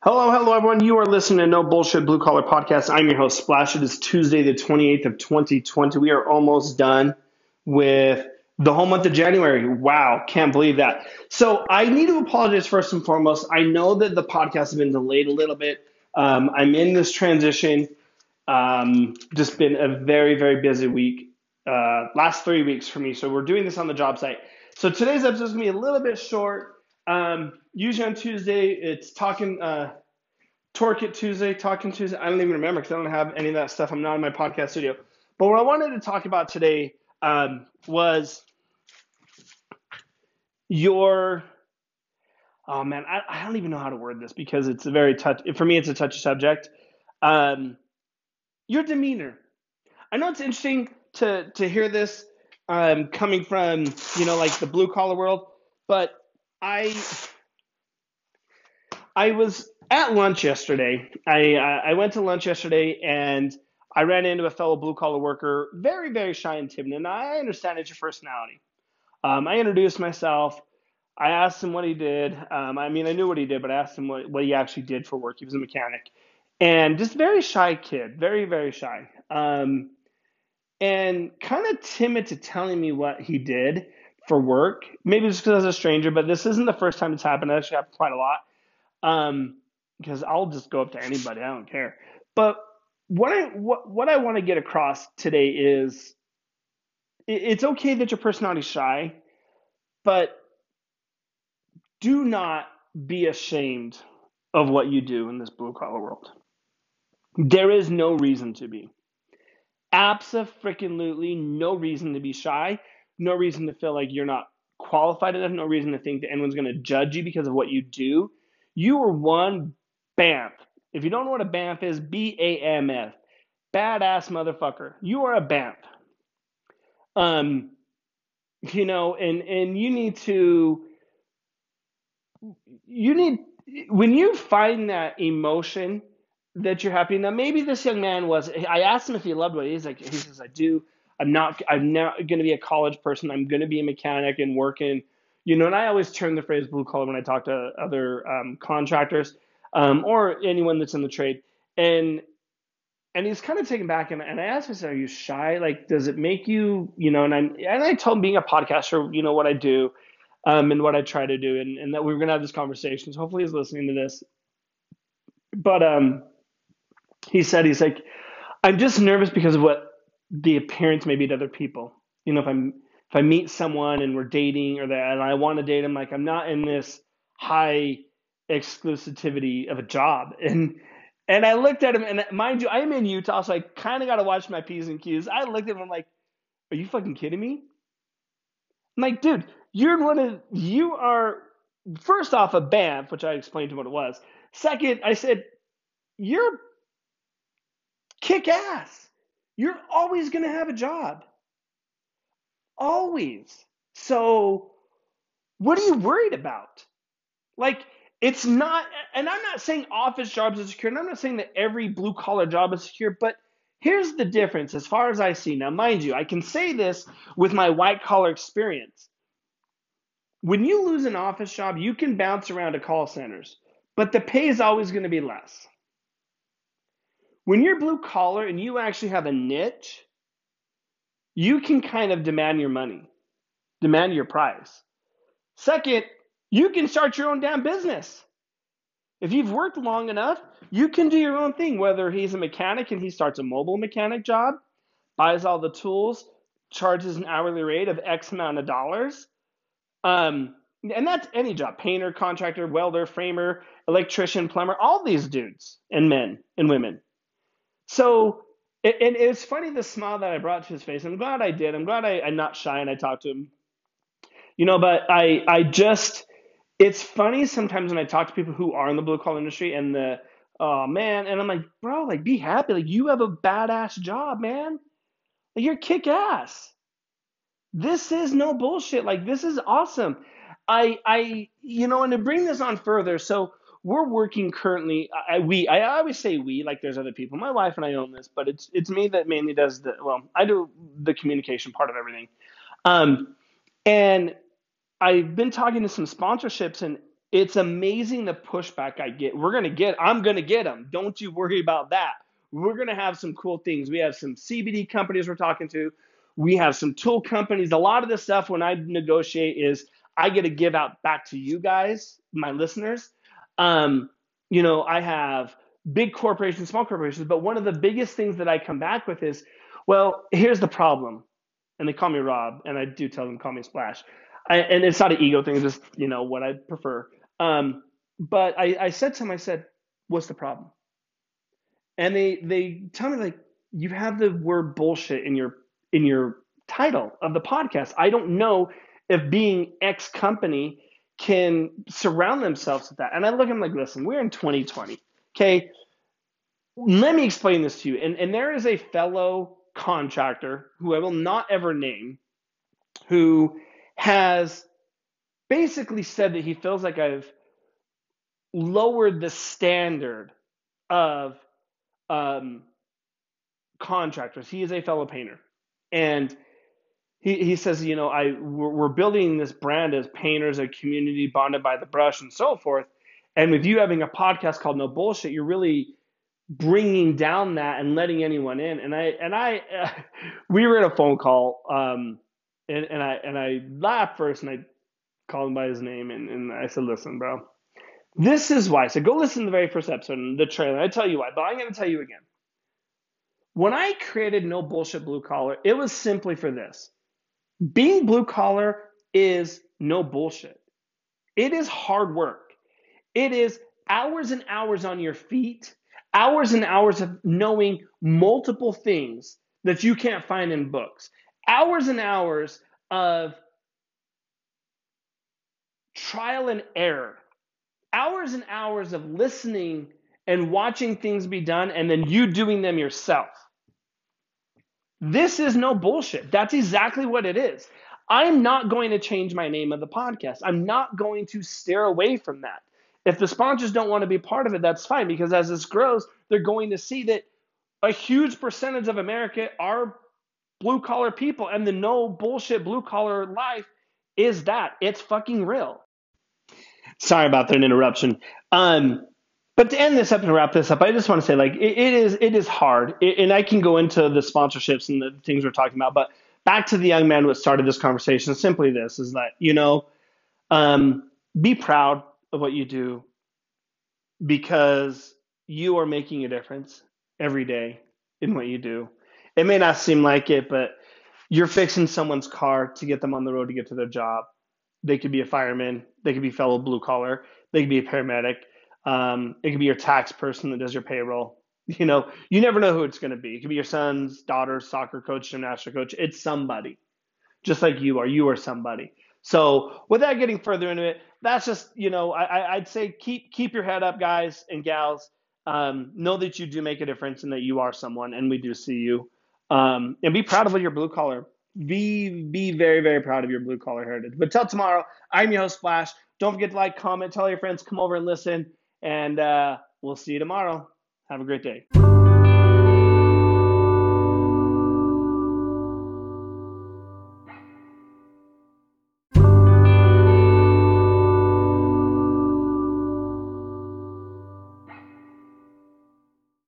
Hello, hello, everyone. You are listening to No Bullshit Blue Collar Podcast. I'm your host, Splash. It is Tuesday, the 28th of 2020. We are almost done with the whole month of January. Wow, can't believe that. So I need to apologize first and foremost. I know that the podcast has been delayed a little bit. Um, I'm in this transition. Um, just been a very, very busy week. Uh, last three weeks for me. So we're doing this on the job site. So today's episode is going to be a little bit short. Um, usually on Tuesday, it's talking, uh, Torque It Tuesday, Talking Tuesday. I don't even remember because I don't have any of that stuff. I'm not in my podcast studio. But what I wanted to talk about today um, was your. Oh man, I, I don't even know how to word this because it's a very touch. For me, it's a touchy subject. Um, your demeanor. I know it's interesting to to hear this um, coming from you know like the blue collar world, but I I was at lunch yesterday. I I went to lunch yesterday and I ran into a fellow blue collar worker, very very shy and timid. And I understand it's your personality. Um, I introduced myself. I asked him what he did. Um, I mean, I knew what he did, but I asked him what, what he actually did for work. He was a mechanic, and just very shy kid, very very shy, um, and kind of timid to telling me what he did for work. Maybe just because I was a stranger, but this isn't the first time it's happened. It actually happened quite a lot. Um, because I'll just go up to anybody. I don't care. But what I what what I want to get across today is it's okay that your personality is shy, but do not be ashamed of what you do in this blue collar world. There is no reason to be. Absolutely no reason to be shy no reason to feel like you're not qualified enough, no reason to think that anyone's going to judge you because of what you do. You are one BAMF. If you don't know what a BAMF is, B A M F. Badass motherfucker. You are a BAMF. Um, you know, and and you need to you need when you find that emotion that you're happy. Now maybe this young man was I asked him if he loved what he's like he says I do. I'm not I'm not going to be a college person. I'm going to be a mechanic and working. You know, and I always turn the phrase blue collar when I talk to other um, contractors um, or anyone that's in the trade. And and he's kind of taken back. And, and I asked him, "Are you shy? Like, does it make you, you know?" And I and I told him being a podcaster, you know what I do, um, and what I try to do, and, and that we were going to have this conversation. So hopefully, he's listening to this. But um, he said he's like, I'm just nervous because of what the appearance maybe to other people. You know, if I'm if I meet someone and we're dating or that and I want to date them, like I'm not in this high exclusivity of a job. And and I looked at him and mind you, I am in Utah, so I kind of got to watch my P's and Q's. I looked at him, I'm like, are you fucking kidding me? I'm like, dude, you're one of you are first off a BAMF, which I explained to him what it was. Second, I said, you're kick ass. You're always going to have a job. Always. So, what are you worried about? Like, it's not, and I'm not saying office jobs are secure, and I'm not saying that every blue collar job is secure, but here's the difference as far as I see. Now, mind you, I can say this with my white collar experience. When you lose an office job, you can bounce around to call centers, but the pay is always going to be less. When you're blue collar and you actually have a niche, you can kind of demand your money, demand your price. Second, you can start your own damn business. If you've worked long enough, you can do your own thing, whether he's a mechanic and he starts a mobile mechanic job, buys all the tools, charges an hourly rate of X amount of dollars. Um, and that's any job painter, contractor, welder, framer, electrician, plumber, all these dudes and men and women. So, and it's funny the smile that I brought to his face. I'm glad I did. I'm glad I, I'm not shy and I talked to him. You know, but I, I just, it's funny sometimes when I talk to people who are in the blue collar industry and the, oh man, and I'm like, bro, like be happy. Like you have a badass job, man. Like you're kick ass. This is no bullshit. Like this is awesome. I, I, you know, and to bring this on further, so we're working currently. I, we I always say we like there's other people. My wife and I own this, but it's it's me that mainly does the well. I do the communication part of everything, um, and I've been talking to some sponsorships, and it's amazing the pushback I get. We're gonna get. I'm gonna get them. Don't you worry about that. We're gonna have some cool things. We have some CBD companies we're talking to. We have some tool companies. A lot of the stuff when I negotiate is I get to give out back to you guys, my listeners. Um, you know, I have big corporations, small corporations, but one of the biggest things that I come back with is, well, here's the problem. And they call me Rob, and I do tell them call me Splash. I, and it's not an ego thing, it's just, you know, what I prefer. Um, but I, I said to them, I said, what's the problem? And they they tell me like, you have the word bullshit in your in your title of the podcast. I don't know if being X company can surround themselves with that. And I look at them like, listen, we're in 2020. Okay. Let me explain this to you. And, and there is a fellow contractor who I will not ever name who has basically said that he feels like I've lowered the standard of um, contractors. He is a fellow painter. And he, he says, you know, I we're, we're building this brand as painters, a community bonded by the brush and so forth. And with you having a podcast called No Bullshit, you're really bringing down that and letting anyone in. And I and I, uh, we were in a phone call, um, and and I and I laughed first, and I called him by his name, and, and I said, listen, bro, this is why. So go listen to the very first episode, the trailer. I tell you why, but I'm going to tell you again. When I created No Bullshit Blue Collar, it was simply for this being blue collar is no bullshit. It is hard work. It is hours and hours on your feet, hours and hours of knowing multiple things that you can't find in books, hours and hours of trial and error, hours and hours of listening and watching things be done, and then you doing them yourself. This is no bullshit. That's exactly what it is. I'm not going to change my name of the podcast. I'm not going to steer away from that. If the sponsors don't want to be part of it, that's fine because as this grows, they're going to see that a huge percentage of America are blue collar people, and the no bullshit blue collar life is that. It's fucking real. Sorry about that interruption. Um, but to end this up and wrap this up, I just want to say like it, it is it is hard, it, and I can go into the sponsorships and the things we're talking about. But back to the young man who started this conversation, simply this is that you know, um, be proud of what you do because you are making a difference every day in what you do. It may not seem like it, but you're fixing someone's car to get them on the road to get to their job. They could be a fireman, they could be fellow blue collar, they could be a paramedic um, it could be your tax person that does your payroll. You know, you never know who it's going to be. It could be your son's daughter's soccer coach, gymnastics coach. It's somebody, just like you are. You are somebody. So, without getting further into it, that's just you know, I, I'd say keep keep your head up, guys and gals. Um, know that you do make a difference and that you are someone, and we do see you. Um, and be proud of your blue collar. Be be very very proud of your blue collar heritage. But till tomorrow, I'm your host Splash. Don't forget to like, comment, tell your friends, come over and listen and uh, we'll see you tomorrow. Have a great day.